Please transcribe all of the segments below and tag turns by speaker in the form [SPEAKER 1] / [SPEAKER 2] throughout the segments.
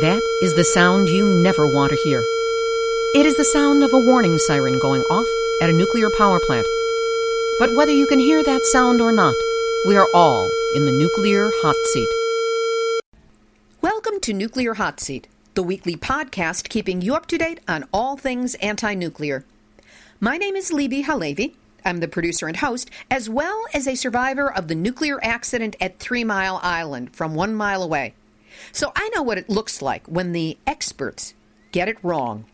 [SPEAKER 1] That is the sound you never want to hear. It is the sound of a warning siren going off at a nuclear power plant. But whether you can hear that sound or not, we are all in the nuclear hot seat. Welcome to Nuclear Hot Seat, the weekly podcast keeping you up to date on all things anti nuclear. My name is Libbe HaLevy. I'm the producer and host, as well as a survivor of the nuclear accident at Three Mile Island from one mile away. So I know what it looks like when the experts get it wrong.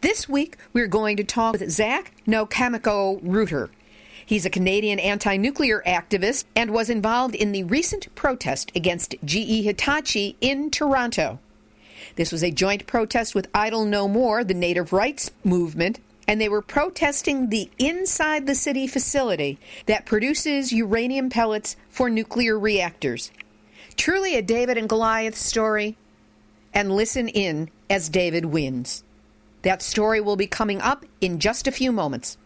[SPEAKER 1] This week, we're going to talk with Zach Nokamiko Ruiter. He's a Canadian anti nuclear activist and was involved in the recent protest against GE Hitachi in Toronto. This was a joint protest with Idle No More, the native rights movement, and they were protesting the inside the city facility that produces uranium pellets for nuclear reactors. Truly a David and Goliath story. And listen in as David wins. That story will be coming up in just a few moments.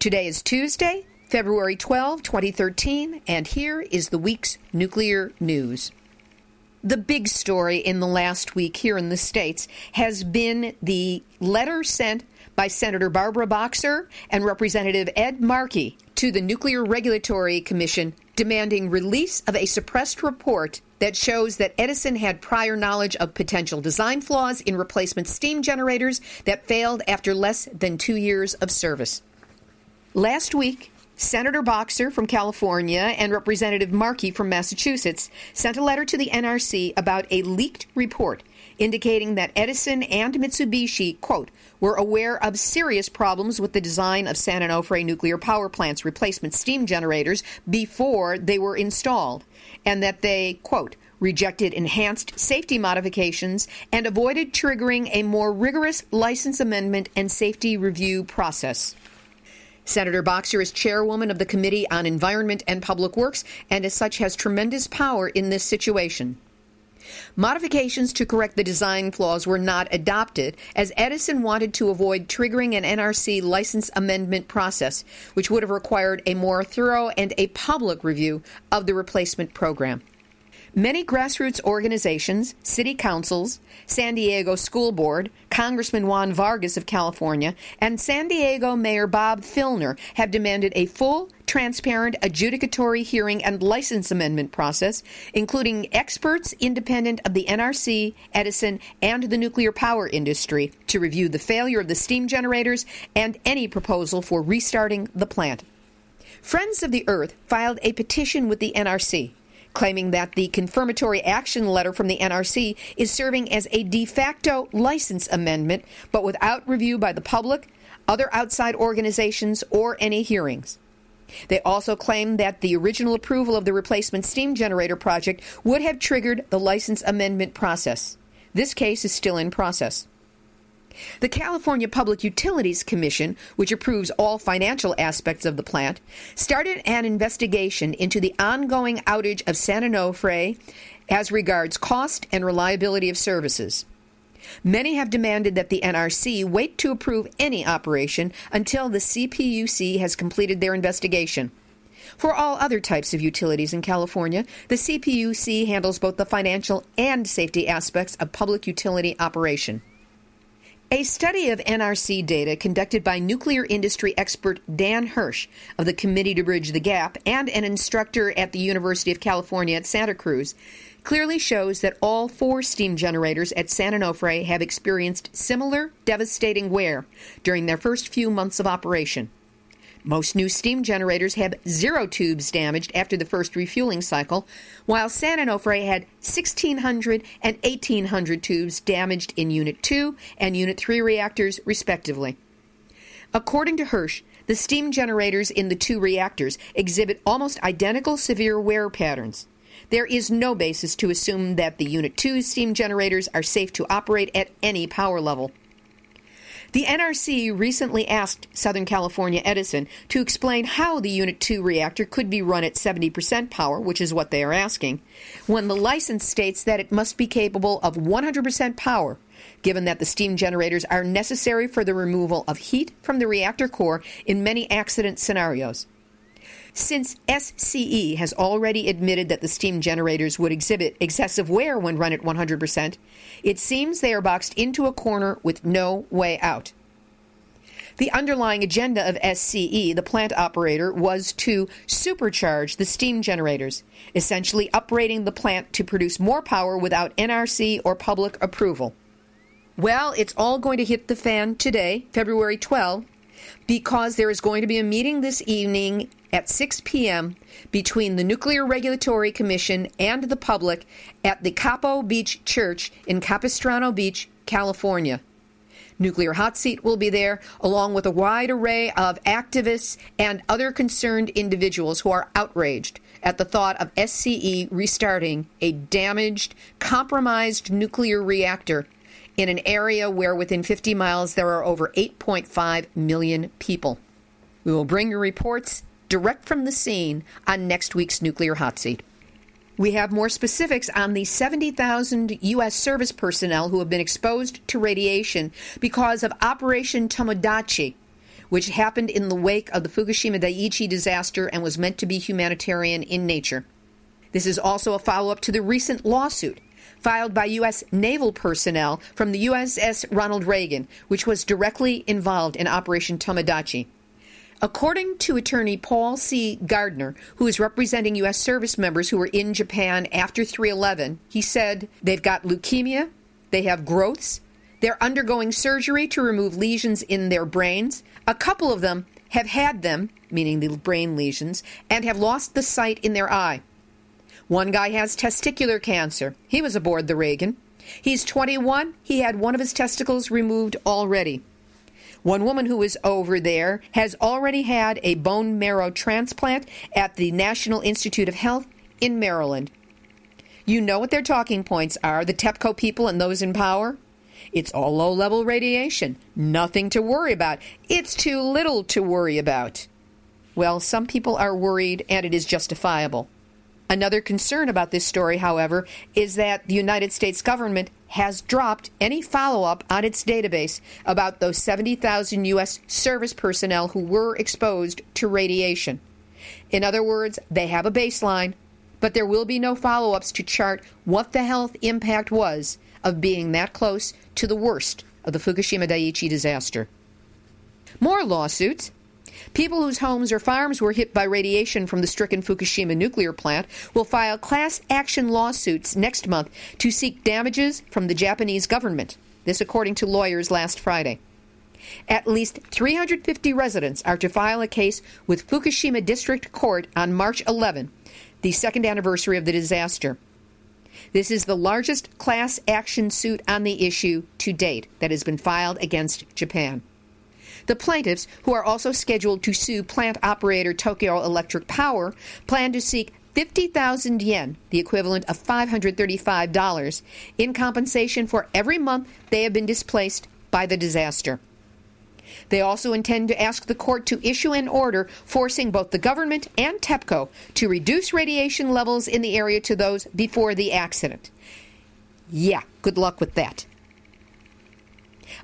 [SPEAKER 1] Today is Tuesday, February 12, 2013, and here is the week's nuclear news. The big story in the last week here in the States has been the letter sent by Senator Barbara Boxer and Representative Ed Markey to the Nuclear Regulatory Commission demanding release of a suppressed report that shows that Edison had prior knowledge of potential design flaws in replacement steam generators that failed after less than two years of service. Last week, Senator Boxer from California and Representative Markey from Massachusetts sent a letter to the NRC about a leaked report indicating that Edison and Mitsubishi, quote, were aware of serious problems with the design of San Onofre nuclear power plant's replacement steam generators before they were installed, and that they, quote, rejected enhanced safety modifications and avoided triggering a more rigorous license amendment and safety review process. Senator Boxer is chairwoman of the Committee on Environment and Public Works and, as such, has tremendous power in this situation. Modifications to correct the design flaws were not adopted, as Edison wanted to avoid triggering an NRC license amendment process, which would have required a more thorough and a public review of the replacement program. Many grassroots organizations, city councils, San Diego School Board, Congressman Juan Vargas of California, and San Diego Mayor Bob Filner have demanded a full, transparent adjudicatory hearing and license amendment process, including experts independent of the NRC, Edison, and the nuclear power industry, to review the failure of the steam generators and any proposal for restarting the plant. Friends of the Earth filed a petition with the NRC claiming that the confirmatory action letter from the NRC is serving as a de facto license amendment, but without review by the public, other outside organizations, or any hearings. They also claim that the original approval of the replacement steam generator project would have triggered the license amendment process. This case is still in process. The California Public Utilities Commission, which approves all financial aspects of the plant, started an investigation into the ongoing outage of San Onofre as regards cost and reliability of services. Many have demanded that the NRC wait to approve any operation until the CPUC has completed their investigation. For all other types of utilities in California, the CPUC handles both the financial and safety aspects of public utility operation. A study of NRC data conducted by nuclear industry expert Dan Hirsch of the Committee to Bridge the Gap and an instructor at the University of California at Santa Cruz clearly shows that all four steam generators at San Onofre have experienced similar devastating wear during their first few months of operation. Most new steam generators have zero tubes damaged after the first refueling cycle, while San Onofre had 1,600 and 1,800 tubes damaged in Unit 2 and Unit 3 reactors, respectively. According to Hirsch, the steam generators in the two reactors exhibit almost identical severe wear patterns. There is no basis to assume that the Unit 2 steam generators are safe to operate at any power level. The NRC recently asked Southern California Edison to explain how the Unit 2 reactor could be run at 70% power, which is what they are asking, when the license states that it must be capable of 100% power, given that the steam generators are necessary for the removal of heat from the reactor core in many accident scenarios. Since SCE has already admitted that the steam generators would exhibit excessive wear when run at 100%, it seems they are boxed into a corner with no way out. The underlying agenda of SCE, the plant operator, was to supercharge the steam generators, essentially uprating the plant to produce more power without NRC or public approval. Well, it's all going to hit the fan today, February 12, because there is going to be a meeting this evening at 6 p.m. between the Nuclear Regulatory Commission and the public at the Capo Beach Church in Capistrano Beach, California. Nuclear Hot Seat will be there, along with a wide array of activists and other concerned individuals who are outraged at the thought of SCE restarting a damaged, compromised nuclear reactor in an area where within 50 miles there are over 8.5 million people. We will bring your reports direct from the scene on next week's Nuclear Hot Seat. We have more specifics on the 70,000 U.S. service personnel who have been exposed to radiation because of Operation Tomodachi, which happened in the wake of the Fukushima Daiichi disaster and was meant to be humanitarian in nature. This is also a follow up to the recent lawsuit filed by U.S. naval personnel from the USS Ronald Reagan, which was directly involved in Operation Tomodachi. According to attorney Paul C. Gardner, who is representing U.S. service members who were in Japan after 311, he said they've got leukemia, they have growths, they're undergoing surgery to remove lesions in their brains. A couple of them have had them, meaning the brain lesions, and have lost the sight in their eye. One guy has testicular cancer. He was aboard the Reagan. He's 21. He had one of his testicles removed already. One woman who is over there has already had a bone marrow transplant at the National Institute of Health in Maryland. You know what their talking points are, the TEPCO people and those in power? It's all low level radiation. Nothing to worry about. It's too little to worry about. Well, some people are worried, and it is justifiable. Another concern about this story, however, is that the United States government has dropped any follow up on its database about those 70,000 U.S. service personnel who were exposed to radiation. In other words, they have a baseline, but there will be no follow ups to chart what the health impact was of being that close to the worst of the Fukushima Daiichi disaster. More lawsuits People whose homes or farms were hit by radiation from the stricken Fukushima nuclear plant will file class action lawsuits next month to seek damages from the Japanese government. This, according to lawyers last Friday. At least 350 residents are to file a case with Fukushima District Court on March 11, the second anniversary of the disaster. This is the largest class action suit on the issue to date that has been filed against Japan. The plaintiffs, who are also scheduled to sue plant operator Tokyo Electric Power, plan to seek 50,000 yen, the equivalent of $535, in compensation for every month they have been displaced by the disaster. They also intend to ask the court to issue an order forcing both the government and TEPCO to reduce radiation levels in the area to those before the accident. Yeah, good luck with that.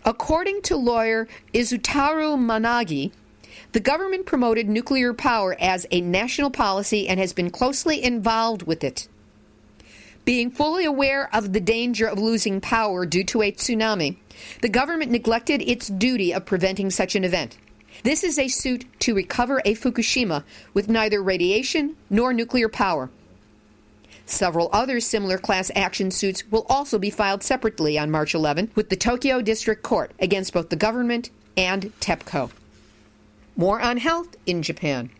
[SPEAKER 1] According to lawyer Izutaro Managi, the government promoted nuclear power as a national policy and has been closely involved with it. Being fully aware of the danger of losing power due to a tsunami, the government neglected its duty of preventing such an event. This is a suit to recover a Fukushima with neither radiation nor nuclear power. Several other similar class action suits will also be filed separately on March 11 with the Tokyo District Court against both the government and TEPCO. More on health in Japan.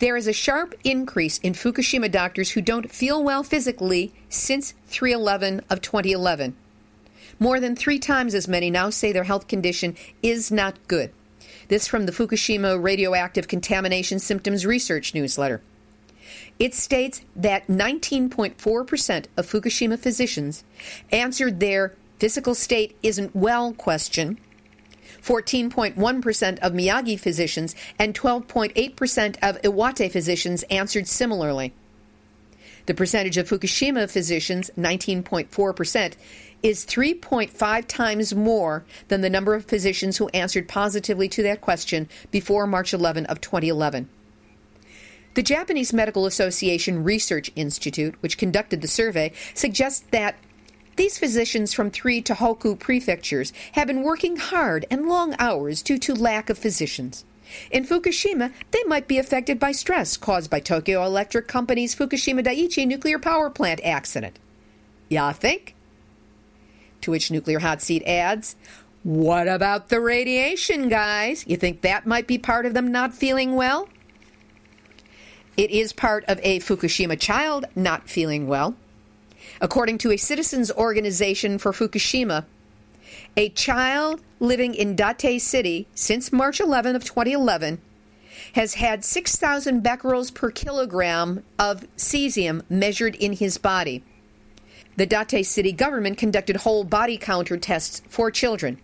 [SPEAKER 1] There is a sharp increase in Fukushima doctors who don't feel well physically since 311 of 2011. More than three times as many now say their health condition is not good. This from the Fukushima Radioactive Contamination Symptoms Research newsletter. It states that 19.4% of Fukushima physicians answered their physical state isn't well question. 14.1% of Miyagi physicians and 12.8% of Iwate physicians answered similarly. The percentage of Fukushima physicians, 19.4%, is 3.5 times more than the number of physicians who answered positively to that question before March 11 of 2011. The Japanese Medical Association Research Institute, which conducted the survey, suggests that these physicians from three Tohoku prefectures have been working hard and long hours due to lack of physicians. In Fukushima, they might be affected by stress caused by Tokyo Electric Company's Fukushima Daiichi nuclear power plant accident. Ya think? To which Nuclear Hot Seat adds, What about the radiation, guys? You think that might be part of them not feeling well? It is part of a Fukushima child not feeling well. According to a citizens organization for Fukushima, a child living in Date City since March 11 of 2011 has had 6,000 becquerels per kilogram of cesium measured in his body. The Date City government conducted whole body counter tests for children.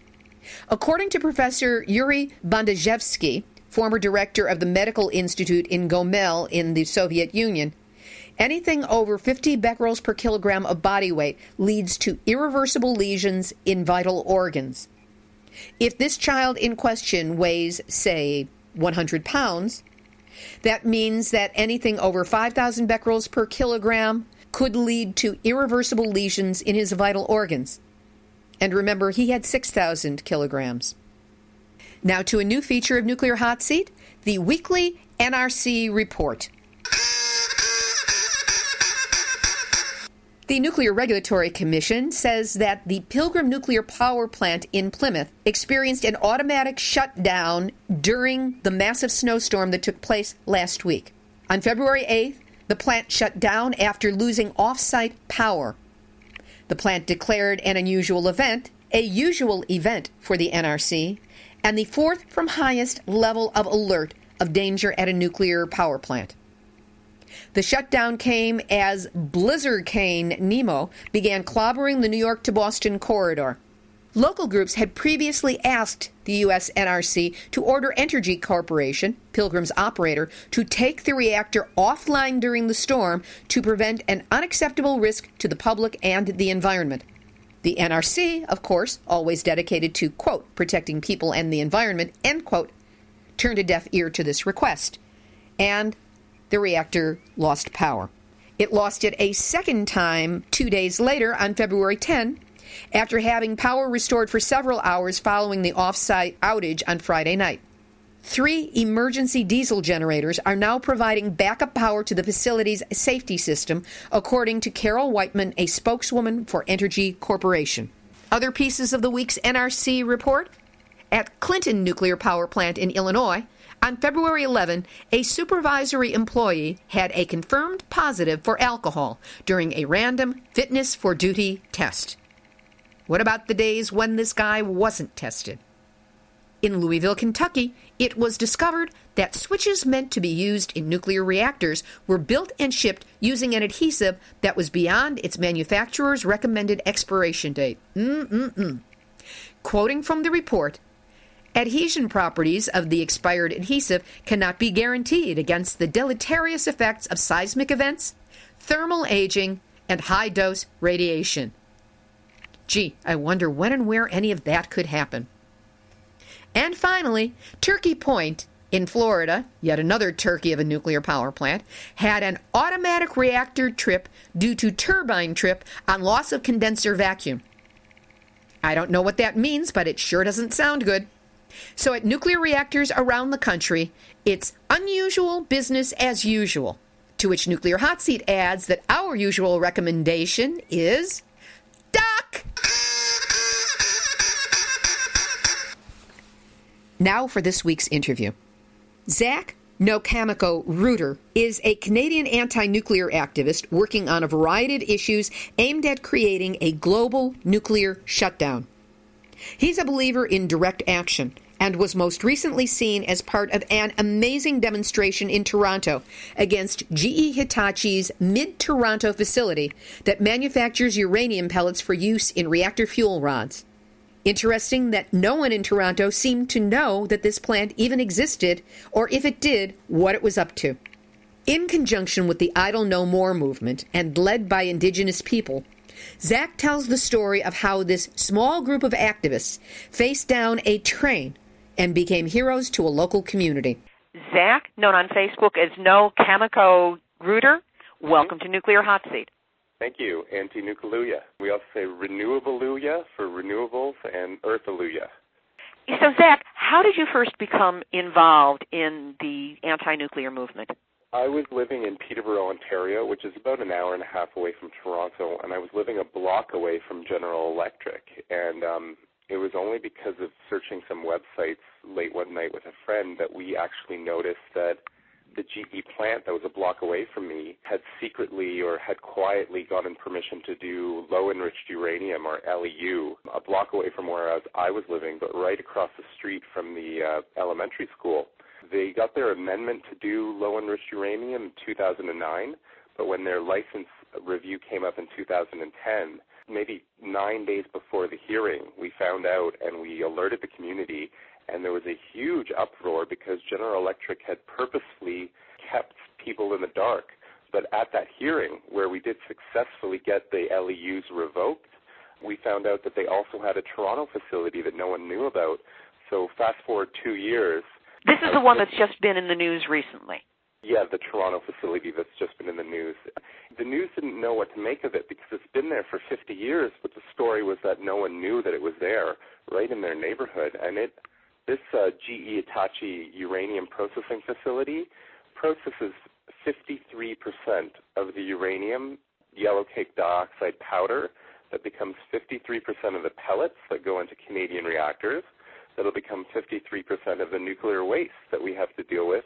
[SPEAKER 1] According to Professor Yuri Bandazhevsky, former director of the Medical Institute in Gomel in the Soviet Union, Anything over 50 becquerels per kilogram of body weight leads to irreversible lesions in vital organs. If this child in question weighs, say, 100 pounds, that means that anything over 5,000 becquerels per kilogram could lead to irreversible lesions in his vital organs. And remember, he had 6,000 kilograms. Now to a new feature of Nuclear Hot Seat the weekly NRC report. The Nuclear Regulatory Commission says that the Pilgrim Nuclear Power Plant in Plymouth experienced an automatic shutdown during the massive snowstorm that took place last week. On February 8th, the plant shut down after losing off site power. The plant declared an unusual event, a usual event for the NRC, and the fourth from highest level of alert of danger at a nuclear power plant. The shutdown came as Blizzardicane Nemo began clobbering the New York to Boston corridor. Local groups had previously asked the U.S. NRC to order Entergy Corporation, Pilgrim's operator, to take the reactor offline during the storm to prevent an unacceptable risk to the public and the environment. The NRC, of course, always dedicated to, quote, protecting people and the environment, end quote, turned a deaf ear to this request. And the reactor lost power. It lost it a second time two days later on February 10 after having power restored for several hours following the off-site outage on Friday night. Three emergency diesel generators are now providing backup power to the facility's safety system, according to Carol Wightman, a spokeswoman for Entergy Corporation. Other pieces of the week's NRC report at Clinton Nuclear Power Plant in Illinois, on February 11, a supervisory employee had a confirmed positive for alcohol during a random fitness for duty test. What about the days when this guy wasn't tested? In Louisville, Kentucky, it was discovered that switches meant to be used in nuclear reactors were built and shipped using an adhesive that was beyond its manufacturer's recommended expiration date. Mm-mm-mm. Quoting from the report, Adhesion properties of the expired adhesive cannot be guaranteed against the deleterious effects of seismic events, thermal aging, and high dose radiation. Gee, I wonder when and where any of that could happen. And finally, Turkey Point in Florida, yet another turkey of a nuclear power plant, had an automatic reactor trip due to turbine trip on loss of condenser vacuum. I don't know what that means, but it sure doesn't sound good. So at nuclear reactors around the country, it's unusual business as usual. To which Nuclear Hot Seat adds that our usual recommendation is Now for this week's interview. Zach Nokamiko Ruiter is a Canadian anti nuclear activist working on a variety of issues aimed at creating a global nuclear shutdown. He's a believer in direct action and was most recently seen as part of an amazing demonstration in Toronto against GE Hitachi's Mid Toronto facility that manufactures uranium pellets for use in reactor fuel rods. Interesting that no one in Toronto seemed to know that this plant even existed, or if it did, what it was up to. In conjunction with the Idle No More movement and led by Indigenous people, Zach tells the story of how this small group of activists faced down a train and became heroes to a local community.
[SPEAKER 2] Zach, known on Facebook as No Chemico Rooter. Welcome to Nuclear Hot Seat.
[SPEAKER 3] Thank you. Anti-nuclear. We also say renewableluya for renewables and earthaluya.
[SPEAKER 2] So, Zach, how did you first become involved in the anti-nuclear movement?
[SPEAKER 3] I was living in Peterborough, Ontario, which is about an hour and a half away from Toronto, and I was living a block away from General Electric. And um, it was only because of searching some websites late one night with a friend that we actually noticed that the GE plant that was a block away from me had secretly or had quietly gotten permission to do low enriched uranium or LEU a block away from where I was, I was living, but right across the street from the uh, elementary school. They got their amendment to do low enriched uranium in 2009, but when their license review came up in 2010, maybe nine days before the hearing, we found out and we alerted the community, and there was a huge uproar because General Electric had purposely kept people in the dark. But at that hearing, where we did successfully get the LEUs revoked, we found out that they also had a Toronto facility that no one knew about. So fast forward two years,
[SPEAKER 2] this is the uh, one that's just been in the news recently.
[SPEAKER 3] Yeah, the Toronto facility that's just been in the news. The news didn't know what to make of it because it's been there for 50 years, but the story was that no one knew that it was there, right in their neighborhood. And it, this uh, GE Hitachi uranium processing facility processes 53% of the uranium yellow cake dioxide powder that becomes 53% of the pellets that go into Canadian reactors that'll become 53% of the nuclear waste that we have to deal with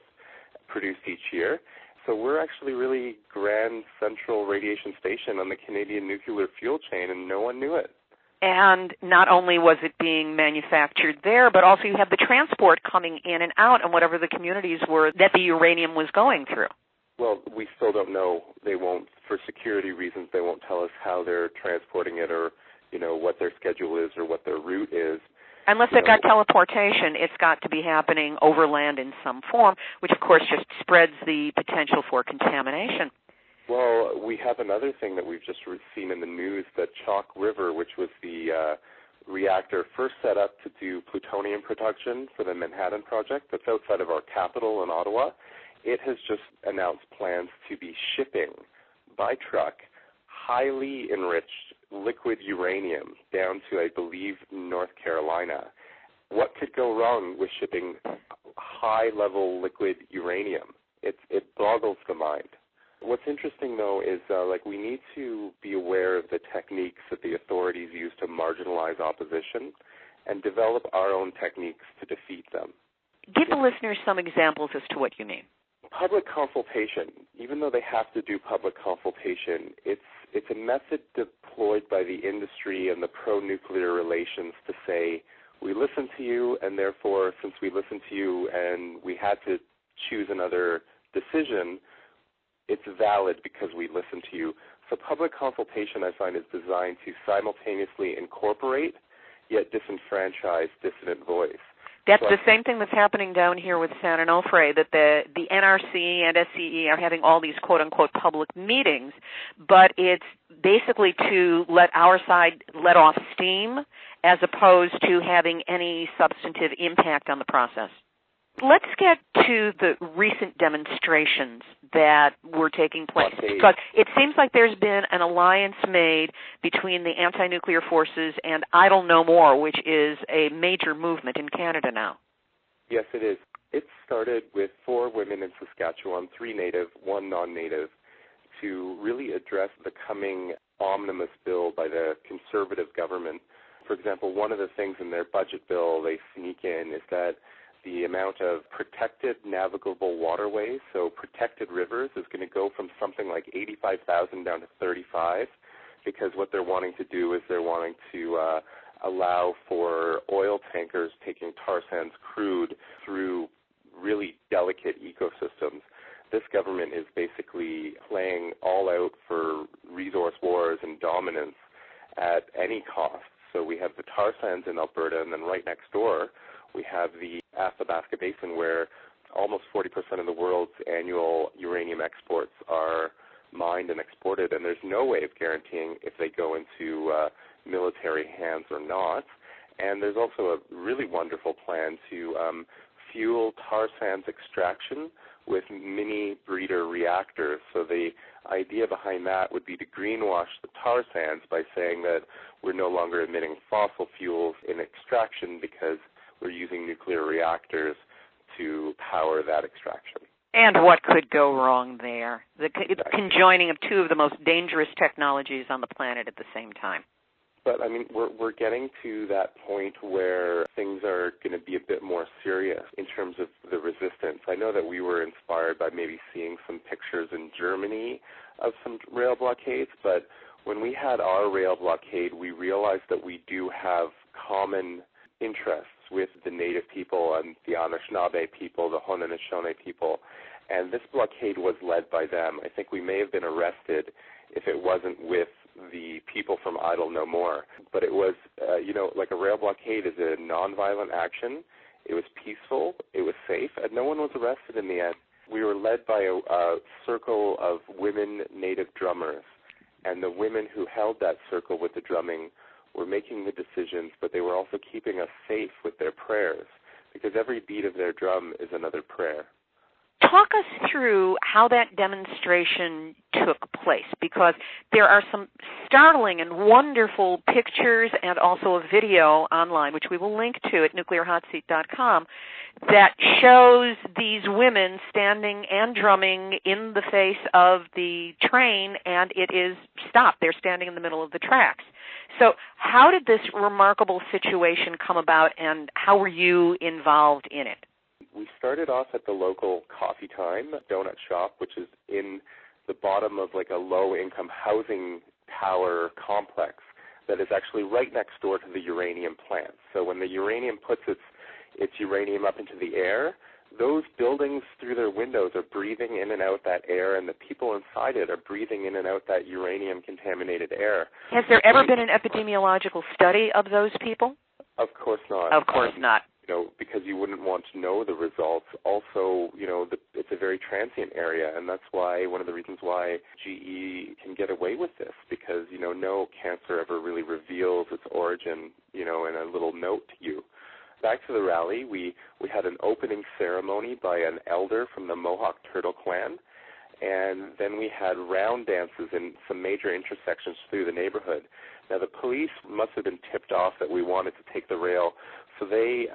[SPEAKER 3] produced each year. So we're actually really grand central radiation station on the Canadian nuclear fuel chain, and no one knew it.
[SPEAKER 2] And not only was it being manufactured there, but also you have the transport coming in and out and whatever the communities were that the uranium was going through.
[SPEAKER 3] Well, we still don't know. They won't, for security reasons, they won't tell us how they're transporting it or, you know, what their schedule is or what their route is.
[SPEAKER 2] Unless they've got teleportation, it's got to be happening overland in some form, which of course just spreads the potential for contamination.
[SPEAKER 3] Well, we have another thing that we've just seen in the news that Chalk River, which was the uh, reactor first set up to do plutonium production for the Manhattan Project, that's outside of our capital in Ottawa, it has just announced plans to be shipping by truck highly enriched liquid uranium down to, I believe, North Carolina. What could go wrong with shipping high level liquid uranium? It, it boggles the mind. What's interesting though is uh, like we need to be aware of the techniques that the authorities use to marginalize opposition and develop our own techniques to defeat them.
[SPEAKER 2] Give the listeners some examples as to what you mean.
[SPEAKER 3] Public consultation, even though they have to do public consultation, it's it's a method deployed by the industry and the pro-nuclear relations to say we listen to you, and therefore, since we listened to you and we had to choose another decision, it's valid because we listen to you. So public consultation, I find, is designed to simultaneously incorporate yet disenfranchise dissident voice.
[SPEAKER 2] That's the same thing that's happening down here with San Onofre, that the, the NRC and SCE are having all these quote unquote public meetings, but it's basically to let our side let off steam as opposed to having any substantive impact on the process. Let's get to the recent demonstrations that were taking place because it seems like there's been an alliance made between the anti-nuclear forces and Idle No More, which is a major movement in Canada now.
[SPEAKER 3] Yes, it is. It started with four women in Saskatchewan, three native, one non-native, to really address the coming omnibus bill by the conservative government. For example, one of the things in their budget bill they sneak in is that the amount of protected navigable waterways, so protected rivers, is going to go from something like 85,000 down to 35, because what they're wanting to do is they're wanting to uh, allow for oil tankers taking tar sands crude through really delicate ecosystems. This government is basically playing all out for resource wars and dominance at any cost. So we have the tar sands in Alberta, and then right next door, we have the Athabasca Basin where almost 40% of the world's annual uranium exports are mined and exported, and there's no way of guaranteeing if they go into uh, military hands or not. And there's also a really wonderful plan to um, fuel tar sands extraction with mini breeder reactors. So the idea behind that would be to greenwash the tar sands by saying that we're no longer emitting fossil fuels in extraction because we're using nuclear reactors to power that extraction.
[SPEAKER 2] And what could go wrong there? The conjoining of two of the most dangerous technologies on the planet at the same time.
[SPEAKER 3] But I mean, we're we're getting to that point where things are going to be a bit more serious in terms of the resistance. I know that we were inspired by maybe seeing some pictures in Germany of some rail blockades, but when we had our rail blockade, we realized that we do have common interests with the native people and the Anishinaabe people, the Haudenosaunee people, and this blockade was led by them. I think we may have been arrested if it wasn't with the people from Idle No More. But it was, uh, you know, like a rail blockade is a nonviolent action. It was peaceful. It was safe, and no one was arrested in the end. We were led by a, a circle of women native drummers, and the women who held that circle with the drumming were making the decisions, but they were also keeping us safe with their prayers, because every beat of their drum is another prayer.
[SPEAKER 2] Talk us through how that demonstration took place because there are some startling and wonderful pictures and also a video online which we will link to at nuclearhotseat.com that shows these women standing and drumming in the face of the train and it is stopped. They're standing in the middle of the tracks so how did this remarkable situation come about and how were you involved in it
[SPEAKER 3] we started off at the local Coffee Time donut shop, which is in the bottom of like a low income housing tower complex that is actually right next door to the uranium plant. So when the uranium puts its its uranium up into the air, those buildings through their windows are breathing in and out that air and the people inside it are breathing in and out that uranium contaminated air.
[SPEAKER 2] Has there ever been an epidemiological study of those people?
[SPEAKER 3] Of course not.
[SPEAKER 2] Of course um, not
[SPEAKER 3] you know, because you wouldn't want to know the results. Also, you know, the, it's a very transient area, and that's why one of the reasons why GE can get away with this, because you know, no cancer ever really reveals its origin, you know, in a little note to you. Back to the rally, we we had an opening ceremony by an elder from the Mohawk Turtle Clan, and then we had round dances in some major intersections through the neighborhood. Now, the police must have been tipped off that we wanted to take the rail. So they,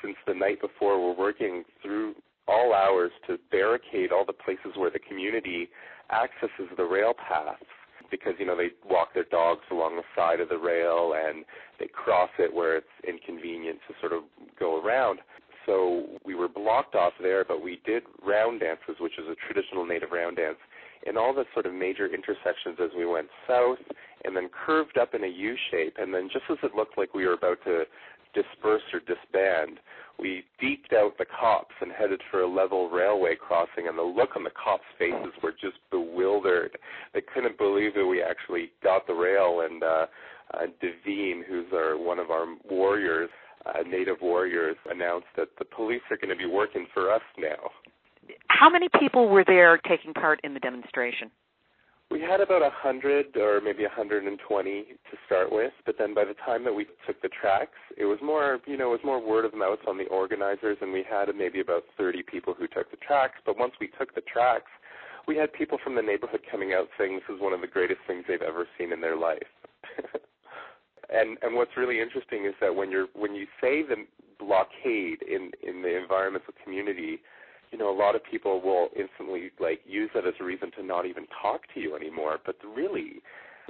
[SPEAKER 3] since the night before, were working through all hours to barricade all the places where the community accesses the rail paths because you know they walk their dogs along the side of the rail and they cross it where it's inconvenient to sort of go around. So we were blocked off there, but we did round dances, which is a traditional native round dance, in all the sort of major intersections as we went south and then curved up in a U shape. And then just as it looked like we were about to disperse or disband, we deked out the cops and headed for a level railway crossing, and the look on the cops' faces were just bewildered. They couldn't believe that we actually got the rail, and uh, uh, Devine, who's our one of our warriors, uh, native warriors, announced that the police are going to be working for us now.
[SPEAKER 2] How many people were there taking part in the demonstration?
[SPEAKER 3] We had about a hundred or maybe a hundred and twenty to start with, but then by the time that we took the tracks, it was more, you know, it was more word of mouth on the organizers, and we had maybe about thirty people who took the tracks. But once we took the tracks, we had people from the neighborhood coming out saying this is one of the greatest things they've ever seen in their life. and and what's really interesting is that when you're when you say the blockade in in the environmental community you know, a lot of people will instantly like use that as a reason to not even talk to you anymore. But really,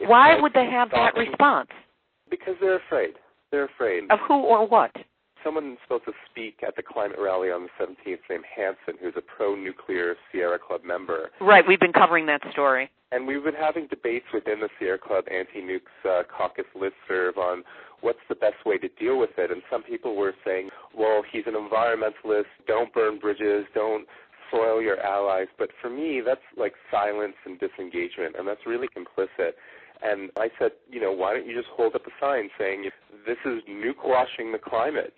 [SPEAKER 2] why would they have that response?
[SPEAKER 3] Because they're afraid. They're afraid
[SPEAKER 2] of who or what.
[SPEAKER 3] Someone supposed to speak at the climate rally on the 17th named Hansen, who's a pro-nuclear Sierra Club member.
[SPEAKER 2] Right, we've been covering that story.
[SPEAKER 3] And we've been having debates within the Sierra Club anti-nukes uh, caucus listserv on what's the best way to deal with it. And some people were saying, well, he's an environmentalist, don't burn bridges, don't soil your allies. But for me, that's like silence and disengagement, and that's really complicit. And I said, you know, why don't you just hold up a sign saying, this is nuke washing the climate?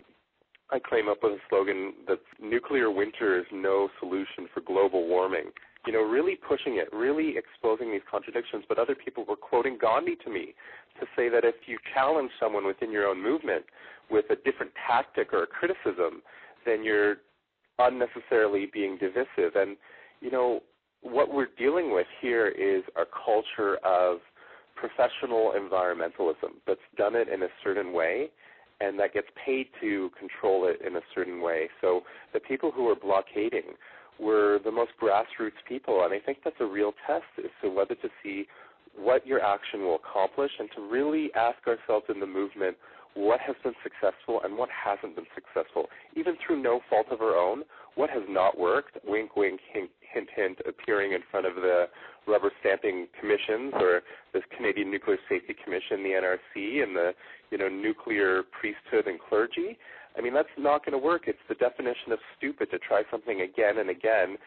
[SPEAKER 3] I came up with a slogan that nuclear winter is no solution for global warming you know, really pushing it, really exposing these contradictions. But other people were quoting Gandhi to me to say that if you challenge someone within your own movement with a different tactic or a criticism, then you're unnecessarily being divisive. And, you know, what we're dealing with here is a culture of professional environmentalism that's done it in a certain way and that gets paid to control it in a certain way. So the people who are blockading were the most grassroots people, and I think that's a real test as to whether to see what your action will accomplish and to really ask ourselves in the movement what has been successful and what hasn't been successful, even through no fault of our own. What has not worked? Wink, wink, hint, hint, hint, appearing in front of the rubber stamping commissions or this Canadian Nuclear Safety Commission, the NRC, and the you know nuclear priesthood and clergy. I mean, that's not going to work. It's the definition of stupid to try something again and again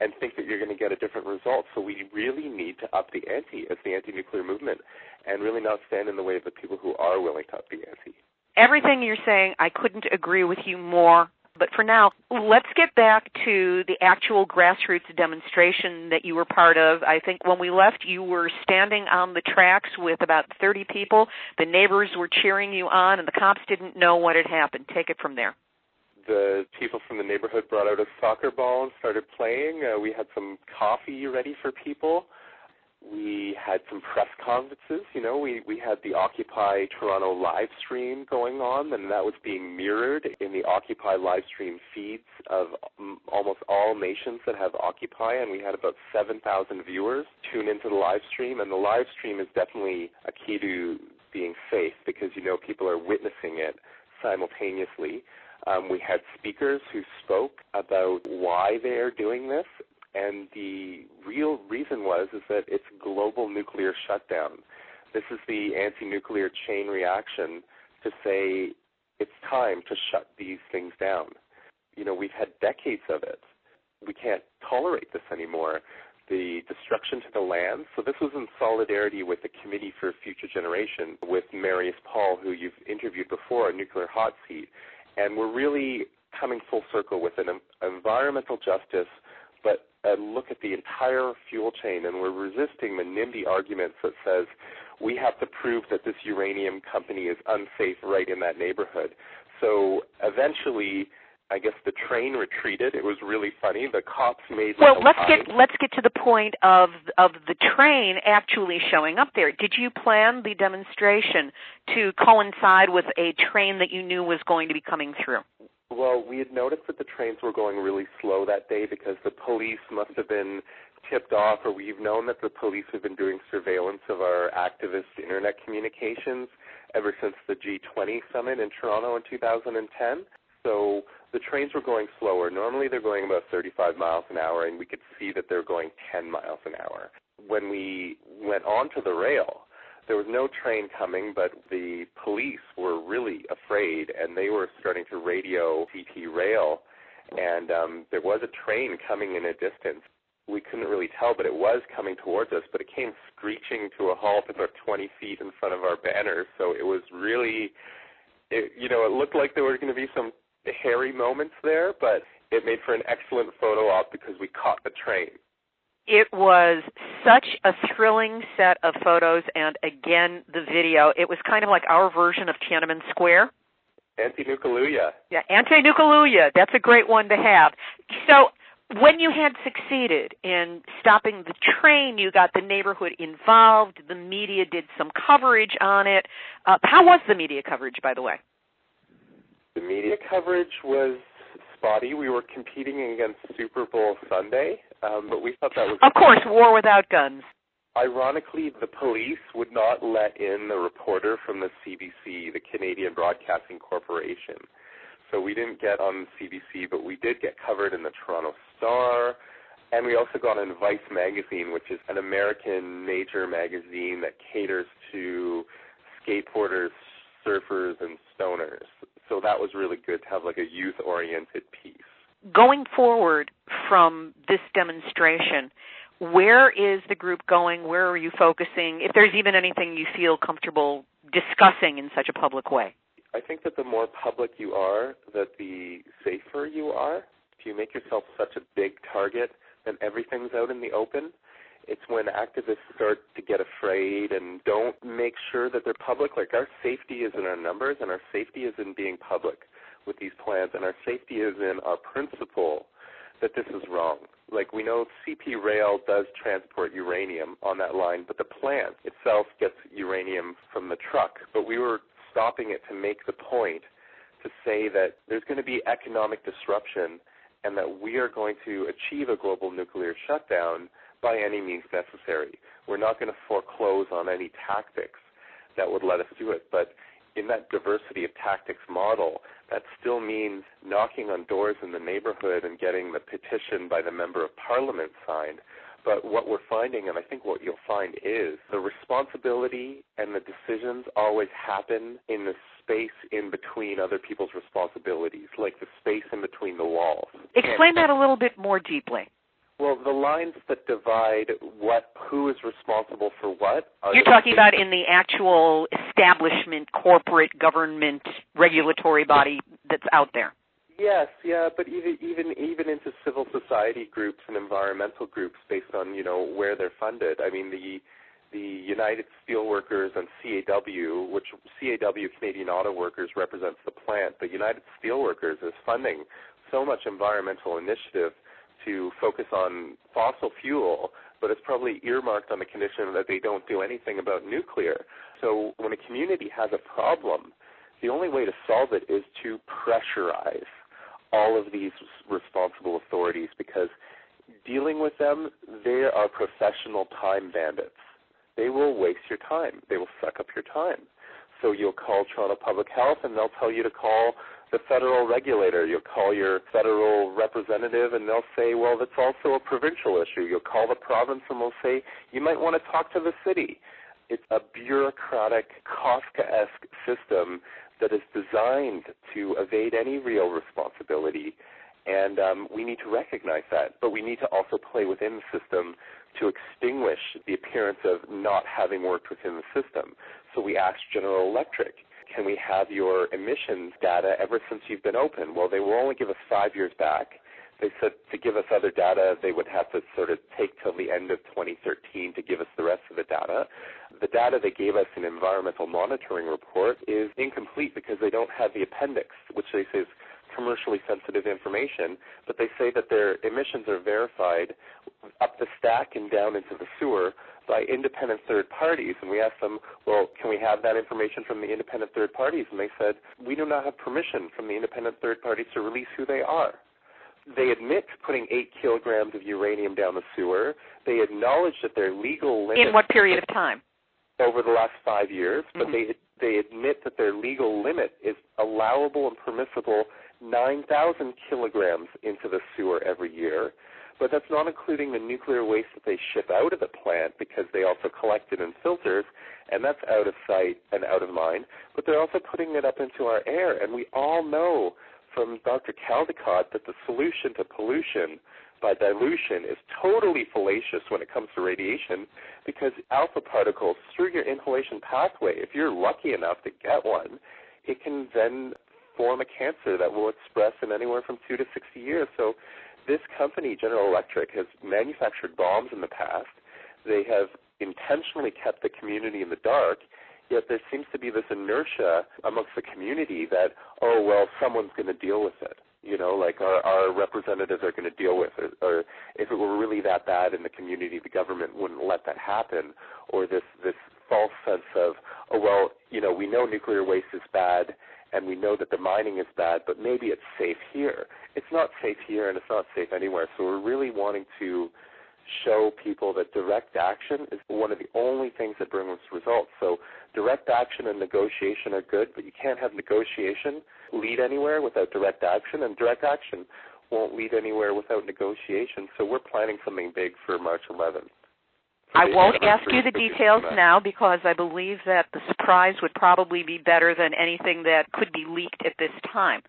[SPEAKER 3] and think that you're going to get a different result. So we really need to up the ante as the anti-nuclear movement and really not stand in the way of the people who are willing to up the ante.
[SPEAKER 2] Everything you're saying, I couldn't agree with you more. But for now, let's get back to the actual grassroots demonstration that you were part of. I think when we left, you were standing on the tracks with about 30 people. The neighbors were cheering you on, and the cops didn't know what had happened. Take it from there
[SPEAKER 3] the people from the neighborhood brought out a soccer ball and started playing. Uh, we had some coffee ready for people. We had some press conferences. You know, we we had the Occupy Toronto live stream going on, and that was being mirrored in the Occupy live stream feeds of um, almost all nations that have Occupy, and we had about 7,000 viewers tune into the live stream. And the live stream is definitely a key to being safe because you know people are witnessing it simultaneously. Um, we had speakers who spoke about why they are doing this, and the real reason was is that it's global nuclear shutdown. This is the anti-nuclear chain reaction to say it's time to shut these things down. You know, we've had decades of it. We can't tolerate this anymore. The destruction to the land. So this was in solidarity with the Committee for Future Generation, with Marius Paul, who you've interviewed before, a nuclear hot seat and we're really coming full circle with an environmental justice, but a look at the entire fuel chain, and we're resisting the NIMBY arguments that says we have to prove that this uranium company is unsafe right in that neighborhood. So eventually, I guess the train retreated. It was really funny. The cops made
[SPEAKER 2] well. Let's get let's get to the point of of the train actually showing up there. Did you plan the demonstration to coincide with a train that you knew was going to be coming through?
[SPEAKER 3] Well, we had noticed that the trains were going really slow that day because the police must have been tipped off, or we've known that the police have been doing surveillance of our activist internet communications ever since the G20 summit in Toronto in 2010. So the trains were going slower. Normally they're going about 35 miles an hour, and we could see that they're going 10 miles an hour. When we went onto the rail, there was no train coming, but the police were really afraid, and they were starting to radio CP rail, and um, there was a train coming in a distance. We couldn't really tell, but it was coming towards us, but it came screeching to a halt about 20 feet in front of our banners, so it was really, it, you know, it looked like there were going to be some hairy moments there, but it made for an excellent photo op because we caught the train.
[SPEAKER 2] It was such a thrilling set of photos, and again, the video. It was kind of like our version of Tiananmen Square.
[SPEAKER 3] Anti-Nukaluya.
[SPEAKER 2] Yeah, Anti-Nukaluya. That's a great one to have. So, when you had succeeded in stopping the train, you got the neighborhood involved. The media did some coverage on it. Uh, how was the media coverage, by the way?
[SPEAKER 3] The media coverage was spotty. We were competing against Super Bowl Sunday, um, but we thought that was.
[SPEAKER 2] Of course, war without guns.
[SPEAKER 3] Ironically, the police would not let in the reporter from the CBC, the Canadian Broadcasting Corporation. So we didn't get on CBC, but we did get covered in the Toronto Star. And we also got on Vice magazine, which is an American major magazine that caters to skateboarders, surfers, and stoners so that was really good to have like a youth oriented piece.
[SPEAKER 2] Going forward from this demonstration, where is the group going? Where are you focusing? If there's even anything you feel comfortable discussing in such a public way.
[SPEAKER 3] I think that the more public you are, that the safer you are. If you make yourself such a big target, then everything's out in the open. It's when activists start to get afraid and don't make sure that they're public. Like our safety is in our numbers and our safety is in being public. with these plans, and our safety is in our principle that this is wrong. Like we know CP Rail does transport uranium on that line, but the plant itself gets uranium from the truck. But we were stopping it to make the point to say that there's going to be economic disruption and that we are going to achieve a global nuclear shutdown by any means necessary. We're not going to foreclose on any tactics that would let us do it. But in that diversity of tactics model, that still means knocking on doors in the neighborhood and getting the petition by the member of parliament signed. But what we're finding, and I think what you'll find is the responsibility and the decisions always happen in the space in between other people's responsibilities, like the space in between the walls.
[SPEAKER 2] Explain that a little bit more deeply.
[SPEAKER 3] Well, the lines that divide what who is responsible for what
[SPEAKER 2] You're talking about in the actual establishment, corporate, government, regulatory body that's out there.
[SPEAKER 3] Yes, yeah, but even even even into civil society groups and environmental groups based on, you know, where they're funded. I mean, the the United Steelworkers and CAW, which CAW Canadian Auto Workers represents the plant, but United Steelworkers is funding so much environmental initiative to focus on fossil fuel, but it's probably earmarked on the condition that they don't do anything about nuclear. So when a community has a problem, the only way to solve it is to pressurize all of these responsible authorities because dealing with them, they are professional time bandits. They will waste your time. They will suck up your time. So you'll call Toronto Public Health and they'll tell you to call the federal regulator. You'll call your federal representative and they'll say, well, that's also a provincial issue. You'll call the province and they'll say, you might want to talk to the city. It's a bureaucratic, Kafka-esque system that is designed to evade any real responsibility. And um, we need to recognize that, but we need to also play within the system to extinguish the appearance of not having worked within the system. So we asked General Electric, can we have your emissions data ever since you've been open? Well, they will only give us five years back. They said to give us other data, they would have to sort of take till the end of 2013 to give us the rest of the data. The data they gave us in environmental monitoring report is incomplete because they don't have the appendix, which they say is commercially sensitive information, but they say that their emissions are verified up the stack and down into the sewer by independent third parties. And we asked them, well, can we have that information from the independent third parties? And they said, we do not have permission from the independent third parties to release who they are. They admit to putting eight kilograms of uranium down the sewer. They acknowledge that their legal limit.
[SPEAKER 2] In what period of time?
[SPEAKER 3] Over the last five years, but
[SPEAKER 2] Mhm.
[SPEAKER 3] they they admit that their legal limit is allowable and permissible 9,000 kilograms into the sewer every year. But that's not including the nuclear waste that they ship out of the plant because they also collect it in filters, and that's out of sight and out of mind. But they're also putting it up into our air, and we all know from Dr. Caldicott that the solution to pollution by dilution is totally fallacious when it comes to radiation because alpha particles through your inhalation pathway, if you're lucky enough to get one, it can then form a cancer that will express in anywhere from two to 60 years. So this company, General Electric, has manufactured bombs in the past. They have intentionally kept the community in the dark, yet there seems to be this inertia amongst the community that, oh, well, someone's going to deal with it. You know, like our, our representatives are going to deal with it. Or if it were really that bad in the community, the government wouldn't let that happen. Or this, this false sense of, oh, well, you know, we know nuclear waste is bad and we know that the mining is bad, but maybe it's safe here. It's not safe here and it's not safe anywhere. So we're really wanting to show people that direct action is one of the only things that brings results. So direct action and negotiation are good, but you can't have negotiation lead anywhere without direct action, and direct action won't lead anywhere without negotiation. So we're planning something big for March 11th.
[SPEAKER 2] I won't ask you the details now because I believe that the surprise would probably be better than anything that could be leaked at this time.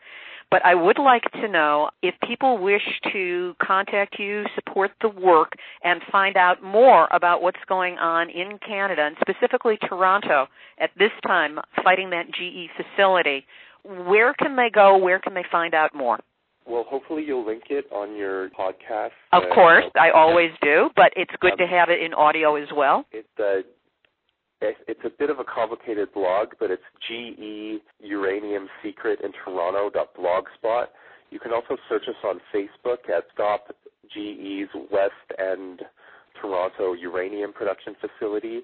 [SPEAKER 2] But I would like to know if people wish to contact you, support the work, and find out more about what's going on in Canada, and specifically Toronto, at this time, fighting that GE facility. Where can they go? Where can they find out more?
[SPEAKER 3] Well, hopefully you'll link it on your podcast.
[SPEAKER 2] Of
[SPEAKER 3] uh,
[SPEAKER 2] course, I always do, but it's good
[SPEAKER 3] Um,
[SPEAKER 2] to have it in audio as well.
[SPEAKER 3] It's uh, It's a bit of a complicated blog, but it's GE Uranium Secret in Toronto.blogspot. You can also search us on Facebook at Stop GE's West End Toronto Uranium Production Facility.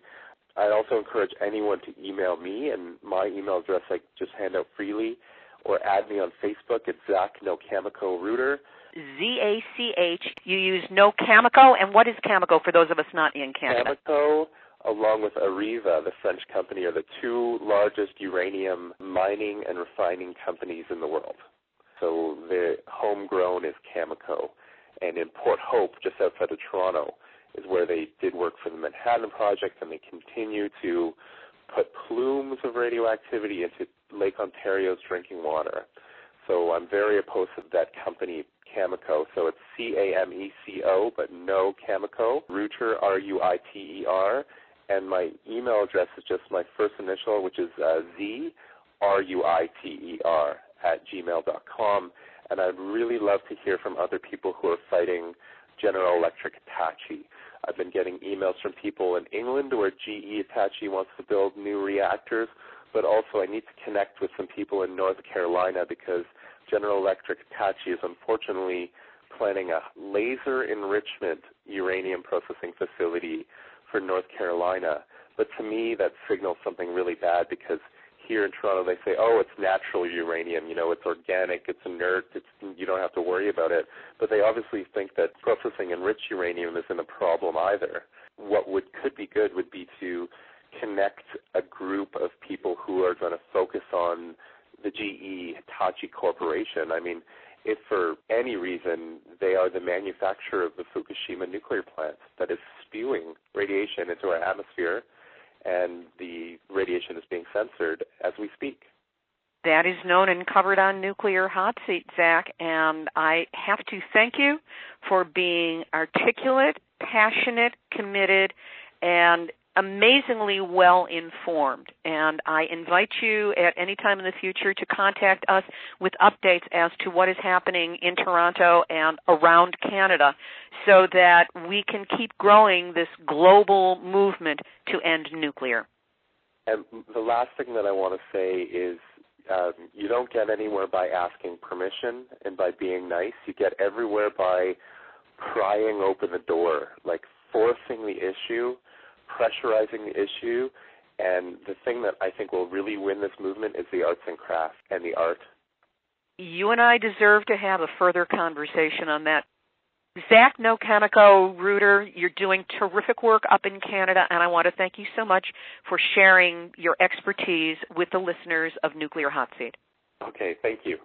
[SPEAKER 3] I'd also encourage anyone to email me, and my email address I just hand out freely, or add me on Facebook at Zach No Cameco Ruiter.
[SPEAKER 2] Z A C H. You use No Cameco, and what is Cameco for those of us not in Canada?
[SPEAKER 3] Cameco, along with Areva, the French company, are the two largest uranium mining and refining companies in the world. So the homegrown is Cameco, and in Port Hope, just outside of Toronto, is where they did work for the Manhattan Project, and they continue to put plumes of radioactivity into Lake Ontario's drinking water. So I'm very opposed to that company, Cameco. So it's C A M E C O, but no Cameco. Ruiter, R U I T E R. And my email address is just my first initial, which is uh, Z R U I T E R at gmail.com. And I'd really love to hear from other people who are fighting General Electric Hitachi. I've been getting emails from people in England where GE Hitachi wants to build new reactors, but also I need to connect with some people in North Carolina because General Electric Hitachi is unfortunately planning a laser enrichment uranium processing facility for North Carolina. But to me, that signals something really bad because here in Toronto they say, oh, it's natural uranium, you know, it's organic, it's inert, it's you don't have to worry about it. But they obviously think that processing enriched uranium isn't a problem either. What would could be good would be to connect a group of people who are going to focus on the GE Hitachi Corporation. I mean, if for any reason they are the manufacturer of the Fukushima nuclear plant that is spewing radiation into our atmosphere, and the radiation is being censored as we speak.
[SPEAKER 2] That is known and covered on Nuclear Hot Seat, Zach, and I have to thank you for being articulate, passionate, committed, and amazingly well informed and I invite you at any time in the future to contact us with updates as to what is happening in Toronto and around Canada so that we can keep growing this global movement to end nuclear.
[SPEAKER 3] And the last thing that I want to say is um, you don't get anywhere by asking permission and by being nice. You get everywhere by prying open the door, like forcing the issue pressurizing the issue. And the thing that I think will really win this movement is the arts and crafts and the art.
[SPEAKER 2] You and I deserve to have a further conversation on that. Zach No Cameco Ruiter, you're doing terrific work up in Canada, and I want to thank you so much for sharing your expertise with the listeners of Nuclear Hot Seat.
[SPEAKER 3] Okay, thank you.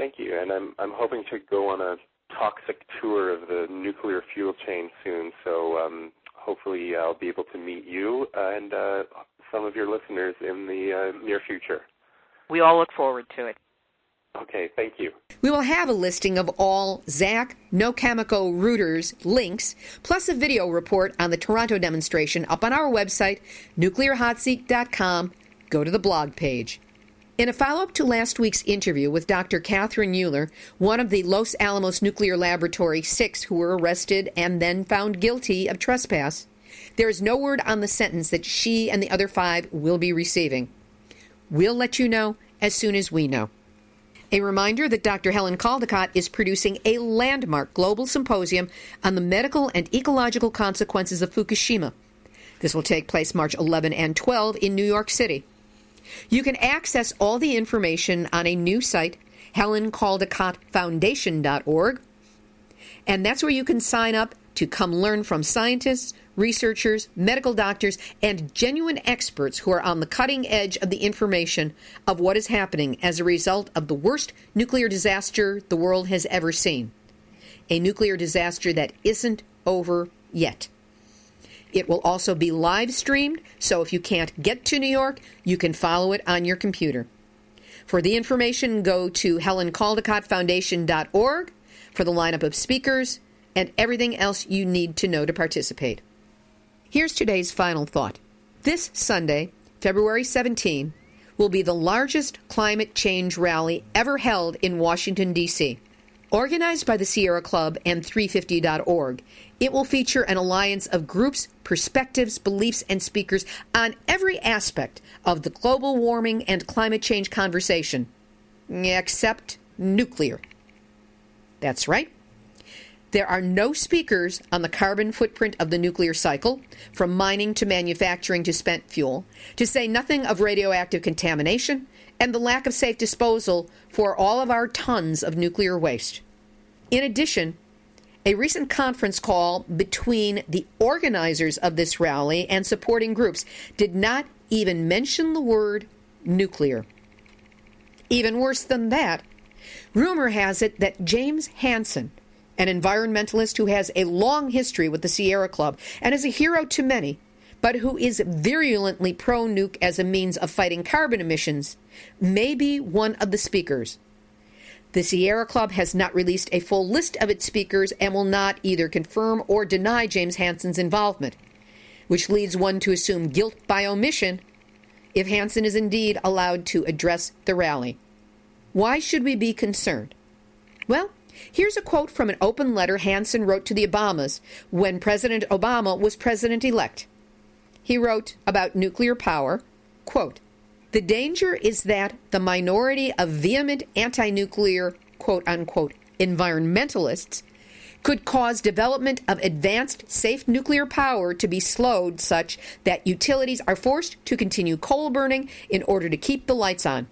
[SPEAKER 3] Thank you, and I'm I'm hoping to go on a toxic tour of the nuclear fuel chain soon. So um, hopefully I'll be able to meet you and uh, some of your listeners in the uh, near future.
[SPEAKER 2] We all look forward to it.
[SPEAKER 3] Okay, thank you.
[SPEAKER 1] We will have a listing of all Zach No Cameco Ruiter's links, plus a video report on the Toronto demonstration up on our website, nuclearhotseat.com. Go to the blog page. In a follow up to last week's interview with Dr. Catherine Euler, one of the Los Alamos Nuclear Laboratory six who were arrested and then found guilty of trespass, there is no word on the sentence that she and the other five will be receiving. We'll let you know as soon as we know. A reminder that Dr. Helen Caldicott is producing a landmark global symposium on the medical and ecological consequences of Fukushima. This will take place March 11 and 12 in New York City. You can access all the information on a new site, HelenCaldicottFoundation.org, and that's where you can sign up to come learn from scientists, researchers, medical doctors, and genuine experts who are on the cutting edge of the information of what is happening as a result of the worst nuclear disaster the world has ever seen. A nuclear disaster that isn't over yet. It will also be live streamed, so if you can't get to New York, you can follow it on your computer. For the information, go to HelenCaldicottFoundation.org for the lineup of speakers, and everything else you need to know to participate. Here's today's final thought. This Sunday, February 17, will be the largest climate change rally ever held in Washington, D.C. Organized by the Sierra Club and 350.org, it will feature an alliance of groups, perspectives, beliefs, and speakers on every aspect of the global warming and climate change conversation, except nuclear. That's right. There are no speakers on the carbon footprint of the nuclear cycle, from mining to manufacturing to spent fuel, to say nothing of radioactive contamination and the lack of safe disposal for all of our tons of nuclear waste. In addition, a recent conference call between the organizers of this rally and supporting groups did not even mention the word nuclear. Even worse than that, rumor has it that James Hansen, an environmentalist who has a long history with the Sierra Club and is a hero to many, but who is virulently pro nuke as a means of fighting carbon emissions, may be one of the speakers. The Sierra Club has not released a full list of its speakers and will not either confirm or deny James Hansen's involvement, which leads one to assume guilt by omission if Hansen is indeed allowed to address the rally. Why should we be concerned? Well, Here's a quote from an open letter Hansen wrote to the Obamas when President Obama was president elect. He wrote about nuclear power, quote, "The danger is that the minority of vehement anti-nuclear, quote unquote, environmentalists could cause development of advanced safe nuclear power to be slowed such that utilities are forced to continue coal burning in order to keep the lights on.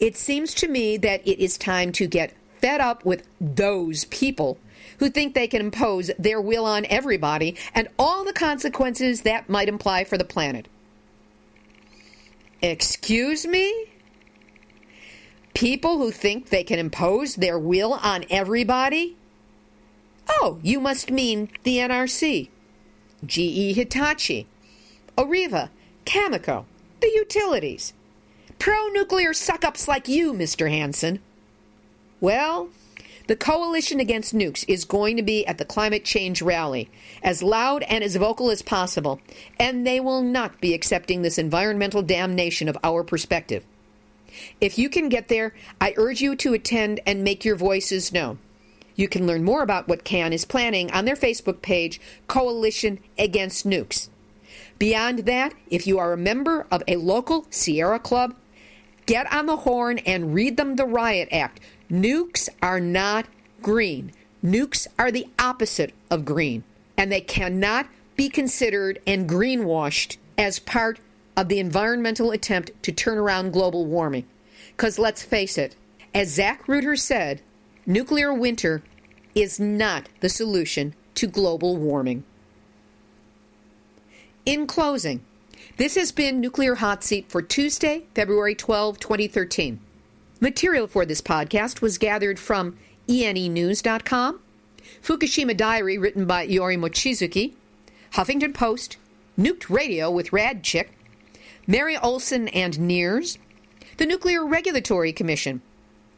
[SPEAKER 1] It seems to me that it is time to get fed up with those people who think they can impose their will on everybody and all the consequences that might imply for the planet. Excuse me? People who think they can impose their will on everybody? Oh, you must mean the NRC, GE Hitachi, Areva, Cameco, the utilities. Pro nuclear suck ups like you, Mr. Hansen. Well, the coalition against nukes is going to be at the climate change rally, as loud and as vocal as possible, and they will not be accepting this environmental damnation of our perspective. If you can get there, I urge you to attend and make your voices known. You can learn more about what CAN is planning on their Facebook page, Coalition Against Nukes. Beyond that, if you are a member of a local Sierra Club, get on the horn and read them the Riot Act Nukes are not green. Nukes are the opposite of green, and they cannot be considered and greenwashed as part of the environmental attempt to turn around global warming. Because let's face it, as Zach Ruiter said, nuclear winter is not the solution to global warming. In closing, this has been Nuclear Hot Seat for Tuesday, February 12, 2013. Material for this podcast was gathered from enenews.com, Fukushima Diary written by Iori Mochizuki, Huffington Post, Nuked Radio with Rad Chick, Mary Olson and NIRS, the Nuclear Regulatory Commission,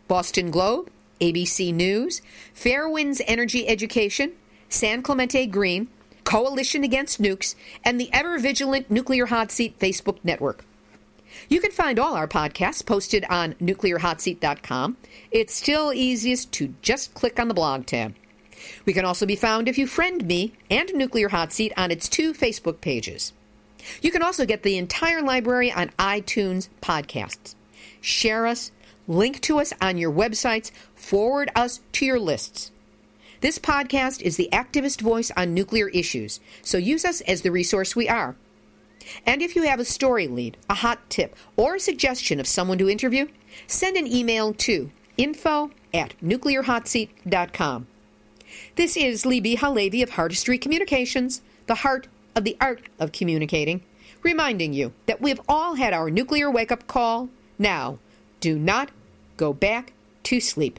[SPEAKER 1] Boston Globe, ABC News, Fairewinds Energy Education, San Clemente Green, Coalition Against Nukes, and the ever vigilant Nuclear Hot Seat Facebook network. You can find all our podcasts posted on nuclearhotseat.com. It's still easiest to just click on the blog tab. We can also be found if you friend me and Nuclear Hot Seat on its two Facebook pages. You can also get the entire library on iTunes podcasts. Share us, link to us on your websites, forward us to your lists. This podcast is the activist voice on nuclear issues, so use us as the resource we are. And if you have a story lead, a hot tip, or a suggestion of someone to interview, send an email to info at nuclearhotseat.com. This is Libbe HaLevy of Heartistry Communications, the heart of the art of communicating, reminding you that we've all had our nuclear wake up call. Now, do not go back to sleep.